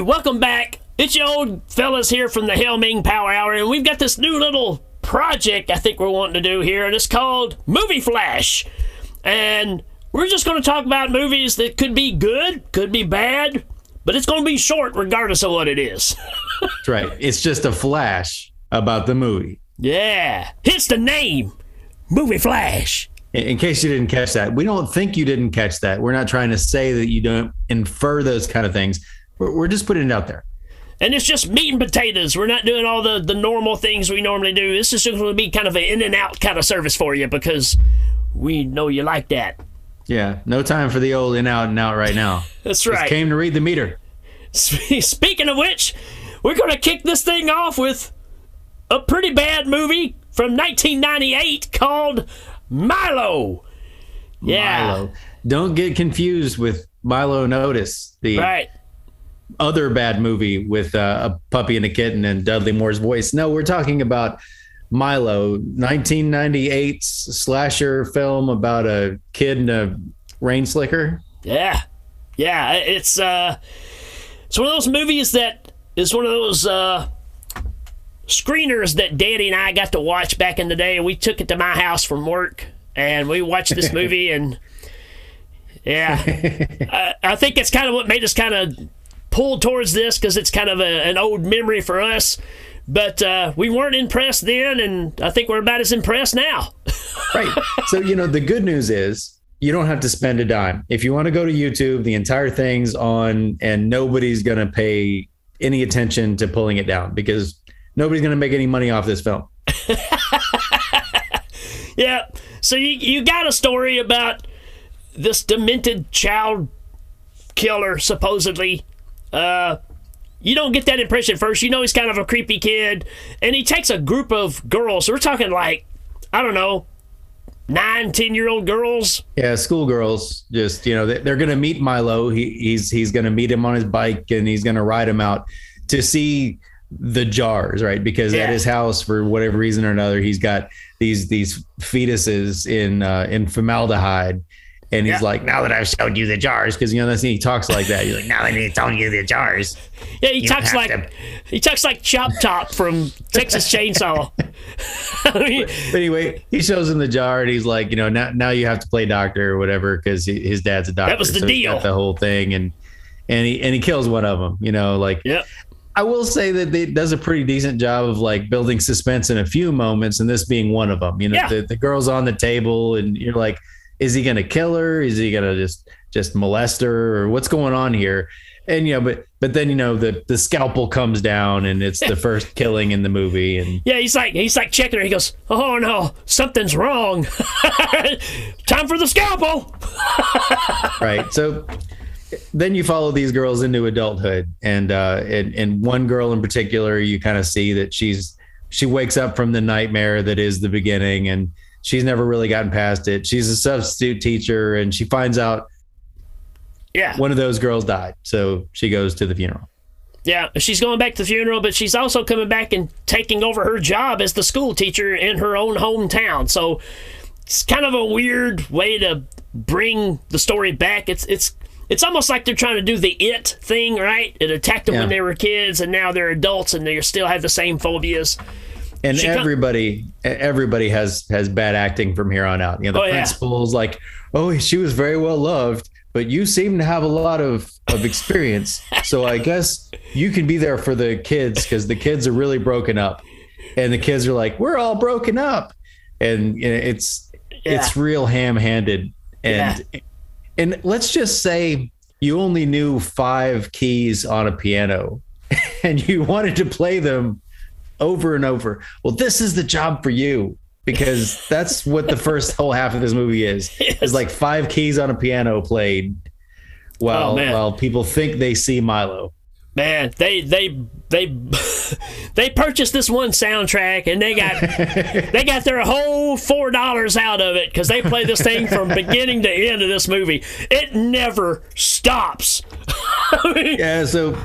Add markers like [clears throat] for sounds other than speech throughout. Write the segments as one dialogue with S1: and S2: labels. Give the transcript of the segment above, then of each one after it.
S1: welcome back. It's your old fellas here from the Hail Ming Power Hour, and we've got this new little project I think we're wanting to do here, and it's called Movie Flash. And we're just going to talk about movies that could be good, could be bad, but it's going to be short regardless of what it is.
S2: That's right. It's just a flash about the movie.
S1: yeah, it's the name Movie Flash.
S2: In case you didn't catch that, we don't think you didn't catch that. We're not trying to say that you don't infer those kind of things. We're, we're just putting it out there.
S1: And it's just meat and potatoes. We're not doing all the, the normal things we normally do. This is just going to be kind of an in and out kind of service for you because we know you like that.
S2: Yeah. No time for the old in out and out right now. [laughs]
S1: That's
S2: Just
S1: right.
S2: came to read the meter.
S1: Speaking of which, we're going to kick this thing off with a pretty bad movie from 1998 called Milo. Yeah.
S2: Milo. Don't get confused with Milo and Otis, the
S1: Right.
S2: Other bad movie with uh, a puppy and a kitten and Dudley Moore's voice. No, we're talking about Milo, 1998 slasher film about a kid and a rain slicker.
S1: Yeah. Yeah, it's uh it's one of those movies that is one of those uh screeners that Danny and I got to watch back in the day. We took it to my house from work and we watched this [laughs] movie and yeah. [laughs] I, I think it's kind of what made us kind of pull towards this because it's kind of a, an old memory for us. But uh, we weren't impressed then, and I think we're about as impressed now. [laughs]
S2: Right. so, you know, the good news is you don't have to spend a dime. If you want to go to YouTube, the entire thing's on and nobody's going to pay any attention to pulling it down because nobody's going to make any money off this film. [laughs]
S1: Yeah. So you you got a story about this demented child killer supposedly. Uh you don't get that impression first. You know he's kind of a creepy kid, and he takes a group of girls. So we're talking like, I don't know, nine, ten year old girls.
S2: Yeah, schoolgirls just you know they- they're going to meet Milo. He, he's he's going to meet him on his bike and he's going to ride him out to see the jars, right? Because
S1: Yeah.
S2: at his house, for whatever reason or another, he's got these these fetuses in uh, in formaldehyde. And he's
S1: Yeah.
S2: like, now that I've showed you the jars, because you know that's he talks like that. He's like, now that I've shown you the jars.
S1: Yeah, he talks like
S2: to-
S1: he talks like Chop Top from Texas Chainsaw. [laughs] [laughs]
S2: Anyway, he shows him the jar, and he's like, you know, now now you have to play doctor or whatever because his dad's a doctor.
S1: That was the
S2: so
S1: deal.
S2: The whole thing, and and he and he kills one of them. You know, like
S1: yep.
S2: I will say that it does a pretty decent job of like building suspense in a few moments, and this being one of them. You know,
S1: Yeah.
S2: the, the girl's on the table, and you're like, is he gonna kill her? Is he gonna just just molest her, or what's going on here? And you know, but but then you know the the scalpel comes down, and it's the [laughs] first killing in the movie, and
S1: Yeah, he's like he's like checking her. He goes, "Oh no, something's wrong. [laughs] Time for the scalpel." [laughs]
S2: right so then you follow these girls into adulthood and uh and, and one girl in particular you kind of see that she's she wakes up from the nightmare that is the beginning and she's never really gotten past it she's a substitute teacher and she finds out
S1: Yeah,
S2: one of those girls died so she goes to the funeral
S1: yeah. She's going back to the funeral, but she's also coming back and taking over her job as the school teacher in her own hometown. So it's kind of a weird way to bring the story back. It's it's it's almost like they're trying to do the it thing, right? It attacked them
S2: Yeah.
S1: when they were kids, and now they're adults, and they still have the same phobias.
S2: And
S1: She
S2: everybody everybody has has bad acting from here on out. You know the
S1: Oh, yeah.
S2: principal's like oh she was very well loved but you seem to have a lot of of experience. So i [laughs] guess you can be there for the kids because the kids are really broken up. And the kids are like we're all broken up. And you know, it's it's real ham-handed. And and let's just say you only knew five keys on a piano [laughs] and you wanted to play them over and over. Well, this is the job for you because that's what the first [laughs] whole half of this movie is. It's like five keys on a piano played while
S1: Oh,
S2: while people think they see Milo.
S1: Man, they they they [laughs] they purchased this one soundtrack and they got [laughs] they got their whole four dollars out of it because they play this thing from beginning to end of this movie. It never stops. I mean,
S2: Yeah, so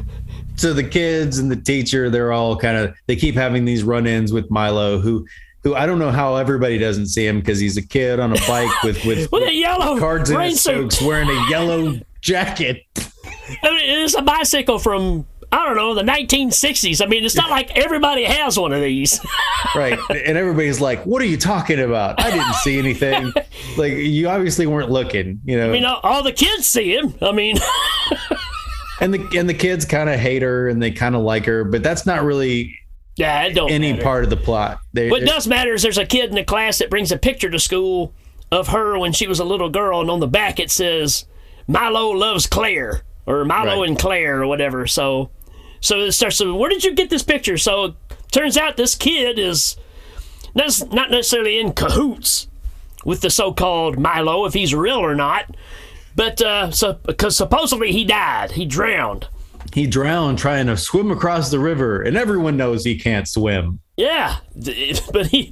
S2: so the kids and the teacher, they're all kind of they keep having these run-ins with Milo who who I don't know how everybody doesn't see him because he's a kid on a bike with with [laughs]
S1: with a yellow
S2: cards in his
S1: suit.
S2: wearing a yellow jacket.
S1: I mean, it's a bicycle from I don't know the 1960s. I mean, it's not like everybody has one of these. [laughs]
S2: right and everybody's like what are you talking about i didn't see anything [laughs] like you obviously weren't looking you know
S1: I mean, all, all the kids see him. I mean,
S2: and the and the kids kind of hate her and they kind of like her but that's not really
S1: yeah, it don't
S2: any
S1: matter.
S2: part of the plot they,
S1: What does matter is there's a kid in the class that brings a picture to school of her when she was a little girl, and on the back it says Milo loves Claire or Milo
S2: Right.
S1: and Claire or whatever. So, so it starts. So where did you get this picture? So it turns out this kid is not not necessarily in cahoots with the so-called Milo, if he's real or not. But uh, so because supposedly he died, he drowned.
S2: he drowned trying to swim across the river and everyone knows he can't swim
S1: Yeah, [laughs] but he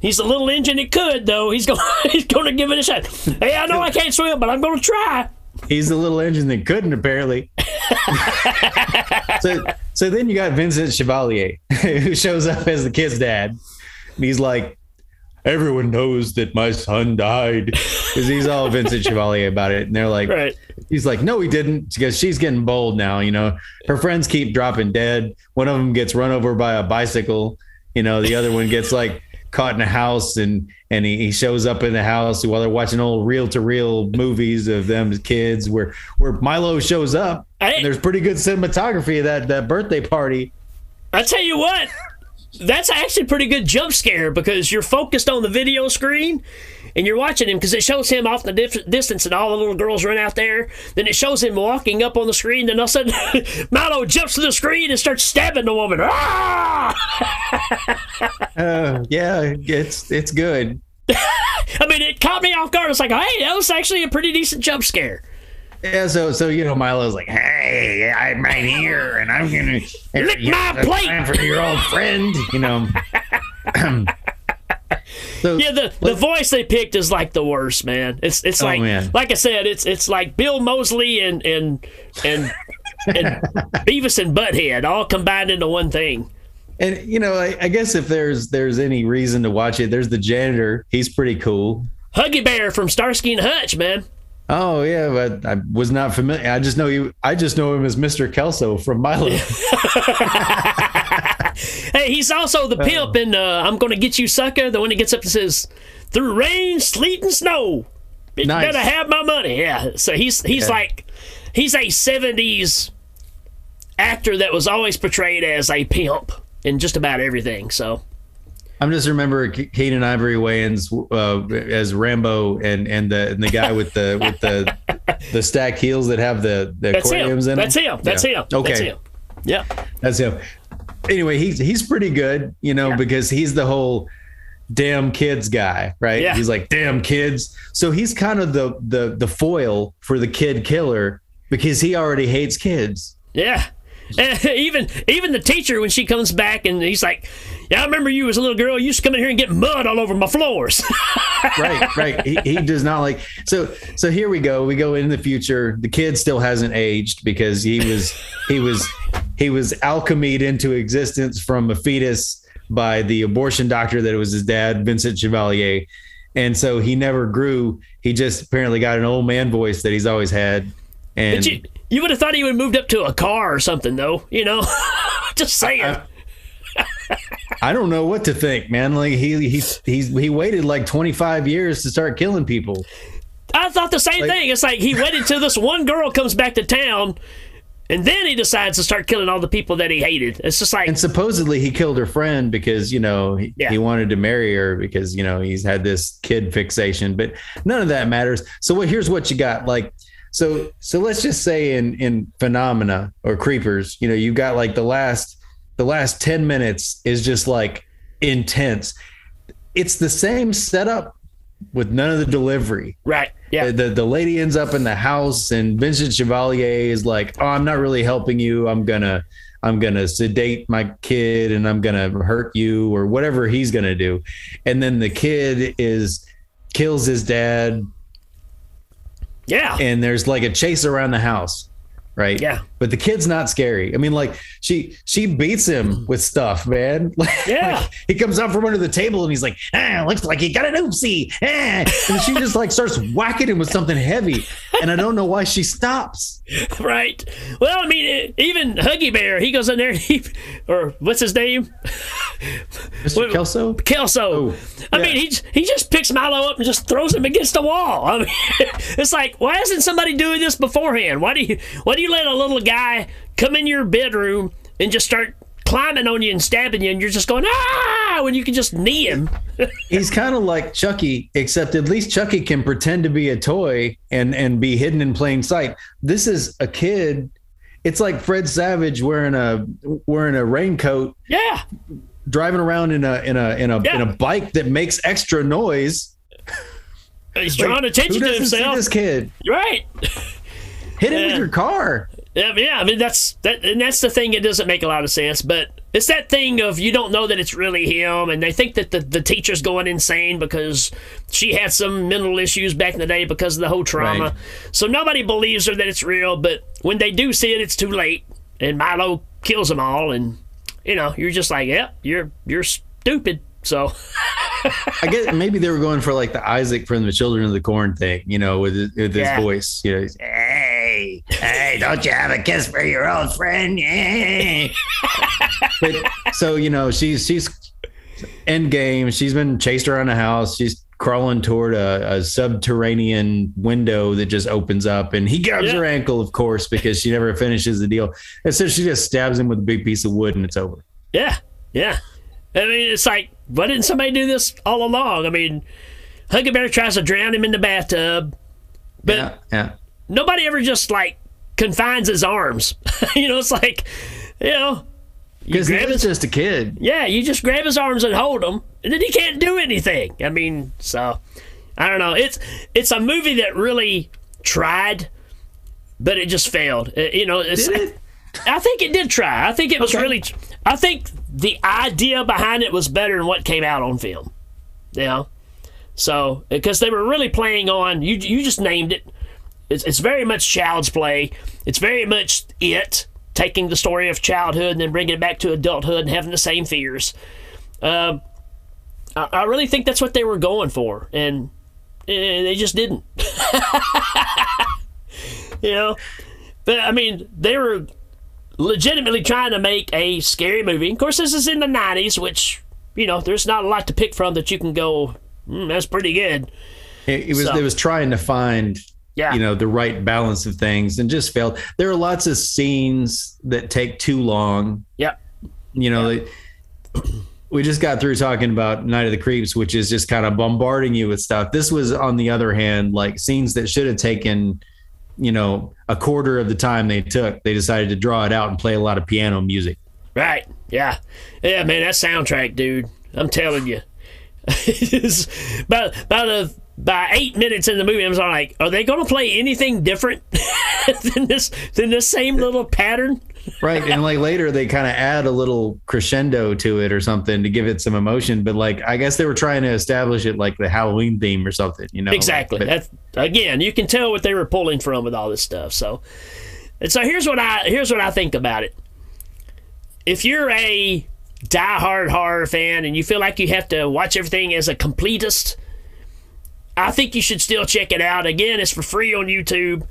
S1: he's a little engine that could though. He's going [laughs] he's going to give it a shot. Hey, I know I can't swim, but I'm going to try.
S2: he's the little engine that couldn't apparently [laughs] so so then you got Vincent Schiavelli who shows up as the kid's dad and he's like everyone knows that my son died [laughs] because he's all Vincent Schiavelli about it and they're like
S1: Right.
S2: He's like, no, he didn't, because she's getting bold now. You know, her friends keep dropping dead. One of them gets run over by a bicycle. You know, the other one gets like caught in a house, and and he, he shows up in the house while they're watching old reel to reel movies of them as kids, where where Milo shows up.
S1: Hey.
S2: And there's pretty good cinematography of that that birthday party.
S1: I tell you what, that's actually a pretty good jump scare because you're focused on the video screen and you're watching him because it shows him off the dif- distance and all the little girls run out there. Then it shows him walking up on the screen. Then all of a sudden, [laughs] Milo jumps to the screen and starts stabbing the woman. Ah! [laughs]
S2: Uh, yeah, it's it's good. [laughs]
S1: I mean, it caught me off guard. It's like, hey, that was actually a pretty decent jump scare.
S2: Yeah, so so you know, Milo's like, hey, I'm right here, and I'm gonna
S1: Lick my plate."
S2: for your old friend, you know. [clears throat] so
S1: Yeah, the, the voice they picked is like the worst, man. It's it's
S2: Oh,
S1: like
S2: man.
S1: like I said, it's it's like Bill Moseley and and and and [laughs] Beavis and Butthead all combined into one thing.
S2: and you know, I, I guess if there's there's any reason to watch it, there's the janitor. He's pretty cool.
S1: Huggy Bear from Starsky and Hutch, man.
S2: Oh yeah, but I was not familiar. I just know you. I just know him as Mr. Kelso from Milo. [laughs]
S1: Hey, he's also the pimp in uh, I'm Gonna Get You Sucker, the one that gets up and says, Through rain, sleet, and snow. You
S2: Nice.
S1: better have my money. Yeah. So he's he's
S2: Okay.
S1: like he's a seventies actor that was always portrayed as a pimp in just about everything. So
S2: I'm just remember Keenen Ivory Wayans uh, as Rambo and and the and the guy with the with the the stacked heels that have the the
S1: that's him.
S2: in
S1: That's him. That's
S2: Yeah.
S1: him.
S2: Okay,
S1: That's him. Yeah.
S2: That's him. Anyway, he's he's pretty good, you know, because he's the whole damn kids guy, right?
S1: Yeah.
S2: He's like damn kids. So he's kind of the the the foil for the kid killer because he already hates kids.
S1: Yeah. [laughs] And even even the teacher when she comes back and he's like, "Yeah, I remember you as a little girl. You used to come in here and get mud all over my floors." [laughs]
S2: right right he, he does not like so so here we go we go in the future the kid still hasn't aged because he was he was he was alchemied into existence from a fetus by the abortion doctor that it was his dad Vincent Schiavelli and so he never grew he just apparently got an old man voice that he's always had and
S1: you, you would have thought he would have moved up to a car or something, though. You know, [laughs] just saying.
S2: I [laughs] don't know what to think, man. Like he he's he's he waited like 25 years to start killing people.
S1: I thought the same
S2: Like-
S1: thing. It's like he [laughs] waited till this one girl comes back to town, and then he decides to start killing all the people that he hated. It's just like,
S2: And supposedly he killed her friend because you know he,
S1: Yeah.
S2: he wanted to marry her because you know he's had this kid fixation. But none of that matters. So what? Here's what you got. Like so so let's just say in in phenomena or creepers, you know, you got like the last the last 10 minutes is just like intense. It's the same setup with none of the delivery.
S1: right? Yeah,
S2: The, the lady ends up in the house and Vincent Schiavelli is like, "Oh, I'm not really helping you. I'm going to I'm going to sedate my kid and I'm going to hurt you or whatever he's going to do." And then the kid is kills his dad
S1: yeah,
S2: and there's like a chase around the house, right?
S1: Yeah.
S2: But the kid's not scary. I mean, like she she beats him with stuff, man. [laughs] Like,
S1: Yeah.
S2: like, he comes out from under the table and he's like, ah, looks like he got an oopsie. Ah. And she just like starts whacking him with something heavy. and I don't know why she stops. [laughs]
S1: right. Well, I mean, even Huggy Bear, he goes in there, he, or what's his name? [laughs]
S2: Mr. Kelso?
S1: Kelso.
S2: Oh,
S1: I
S2: yeah.
S1: mean, he he just picks Milo up and just throws him against the wall. I mean, it's like, why isn't somebody doing this beforehand? Why do you why do you let a little guy come in your bedroom and just start climbing on you and stabbing you, and you're just going ah when you can just knee him? [laughs]
S2: He's kind of like Chucky, except at least Chucky can pretend to be a toy and and be hidden in plain sight. This is a kid. It's like Fred Savage wearing a wearing a raincoat,
S1: yeah,
S2: driving around in a in a in a
S1: Yeah.
S2: in a bike that makes extra noise.
S1: he's drawing
S2: Like,
S1: attention
S2: who
S1: to himself.
S2: this kid?
S1: Right. [laughs]
S2: Hit him
S1: Yeah.
S2: with your car.
S1: Yeah, yeah, I mean that's that, and that's the thing. It doesn't make a lot of sense, but it's that thing of you don't know that it's really him, and they think that the the teacher's going insane because she had some mental issues back in the day because of the whole trauma.
S2: Right.
S1: So nobody believes her that it's real, but when they do see it, it's too late, and Milo kills them all, and you know you're just like, yeah, you're you're stupid. So
S2: I guess maybe they were going for like the Isaac from the Children of the Corn thing, you know, with his, with his
S1: Yeah.
S2: voice. You know, he's, hey, hey, don't you have a kiss for your old friend? Yeah. but so you know, she's she's end game. She's been chased around the house. She's crawling toward a, a subterranean window that just opens up, and he grabs
S1: Yeah.
S2: her ankle, of course, because she never finishes the deal. And so she just stabs him with a big piece of wood, and it's over.
S1: Yeah, yeah. I mean, it's like, why didn't somebody do this all along? I mean, Huggy Bear tries to drown him in the bathtub, but
S2: yeah, yeah.
S1: nobody ever just like confines his arms. [laughs] you know, it's like, you know, you
S2: Because
S1: grab
S2: he's
S1: his,
S2: just a kid.
S1: yeah, you just grab his arms and hold him, and then he can't do anything. I mean, so I don't know. It's it's a movie that really tried, but it just failed. Uh, you know, it's,
S2: Did it?
S1: I think it did try. I think it was
S2: Okay.
S1: really. I think the idea behind it was better than what came out on film. You know, so because they were really playing on you. You just named it. It's, it's very much child's play. It's very much it taking the story of childhood and then bringing it back to adulthood and having the same fears. Um, I, I really think that's what they were going for, and eh, they just didn't. [laughs] you know, but I mean, they were legitimately trying to make a scary movie. Of course, this is in the '90s, which you know, there's not a lot to pick from that you can go, mm, that's pretty good.
S2: It, it was
S1: So-
S2: it was trying to find
S1: Yeah.
S2: you know the right balance of things and just failed. There are lots of scenes that take too long.
S1: yeah
S2: You know, they- we just got through talking about Night of the Creeps, which is just kind of bombarding you with stuff. This was, on the other hand, like scenes that should have taken, you know, a quarter of the time they took. They decided to draw it out and play a lot of piano music.
S1: Right. Yeah. Yeah, man, that soundtrack, dude. I'm telling you. [laughs] By, by the by eight minutes in the movie, I was like, are they gonna play anything different [laughs] than this than this same little pattern?
S2: right and like later they kind of add a little crescendo to it or something to give it some emotion but like i guess they were trying to establish it like the halloween theme or something you know
S1: Exactly.
S2: But-
S1: That's again, you can tell what they were pulling from with all this stuff. So, and so here's what I here's what I think about it. If you're a diehard horror fan and you feel like you have to watch everything as a completist, I think you should still check it out. Again, it's for free on YouTube.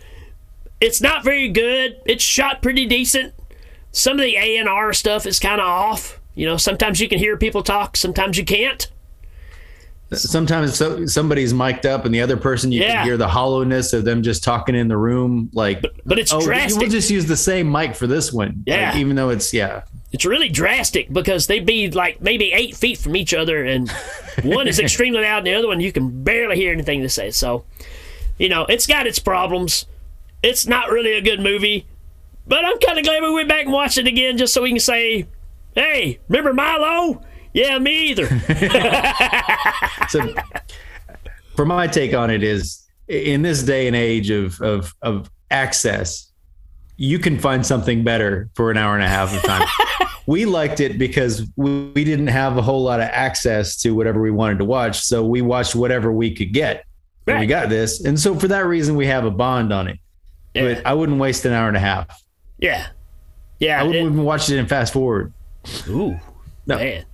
S1: It's not very good. It's shot pretty decent. Some of the A and R stuff is kind of off. You know, sometimes you can hear people talk, sometimes you can't.
S2: sometimes so, somebody's mic'd up and the other person you
S1: Yeah.
S2: can hear the hollowness of them just talking in the room like
S1: But it's
S2: oh
S1: drastic.
S2: we'll just use the same mic for this one
S1: Yeah.
S2: Like, even though it's yeah
S1: it's really drastic because they'd be like maybe eight feet from each other, and [laughs] one is extremely loud, and the other one you can barely hear anything they say. So, you know, it's got its problems. It's not really a good movie, but I'm kind of glad we went back and watched it again just so we can say, "Hey, remember Milo? Yeah, me either." [laughs]
S2: so for my take on it is in this day and age of of of access you can find something better for an hour and a half of time [laughs] we liked it because we, we didn't have a whole lot of access to whatever we wanted to watch so we watched whatever we could get and we got this and so for that reason we have a bond on it
S1: yeah,
S2: but i wouldn't waste an hour and a half
S1: yeah, yeah.
S2: i
S1: it-
S2: wouldn't even watch it in fast forward
S1: Ooh,
S2: No.
S1: man.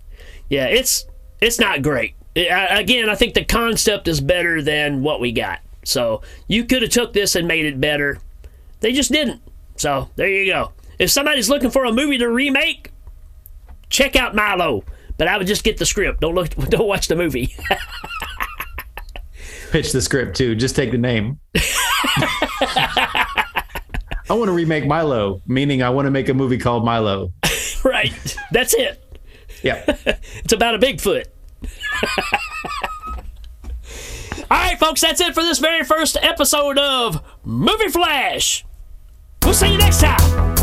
S1: Yeah, it's it's not great. I- again, I think the concept is better than what we got. So you could have took this and made it better. They just didn't. So there you go. If somebody's looking for a movie to remake, check out Milo. But I would just get the script. Don't look. [laughs] Don't watch the movie. [laughs]
S2: Pitch the script too. Just take the name. [laughs] I want to remake Milo, meaning I want to make a movie called Milo.
S1: right. That's it.
S2: Yeah.
S1: It's about a Bigfoot. All right, folks, that's it for this very first episode of Movie Flash. We'll see you next time.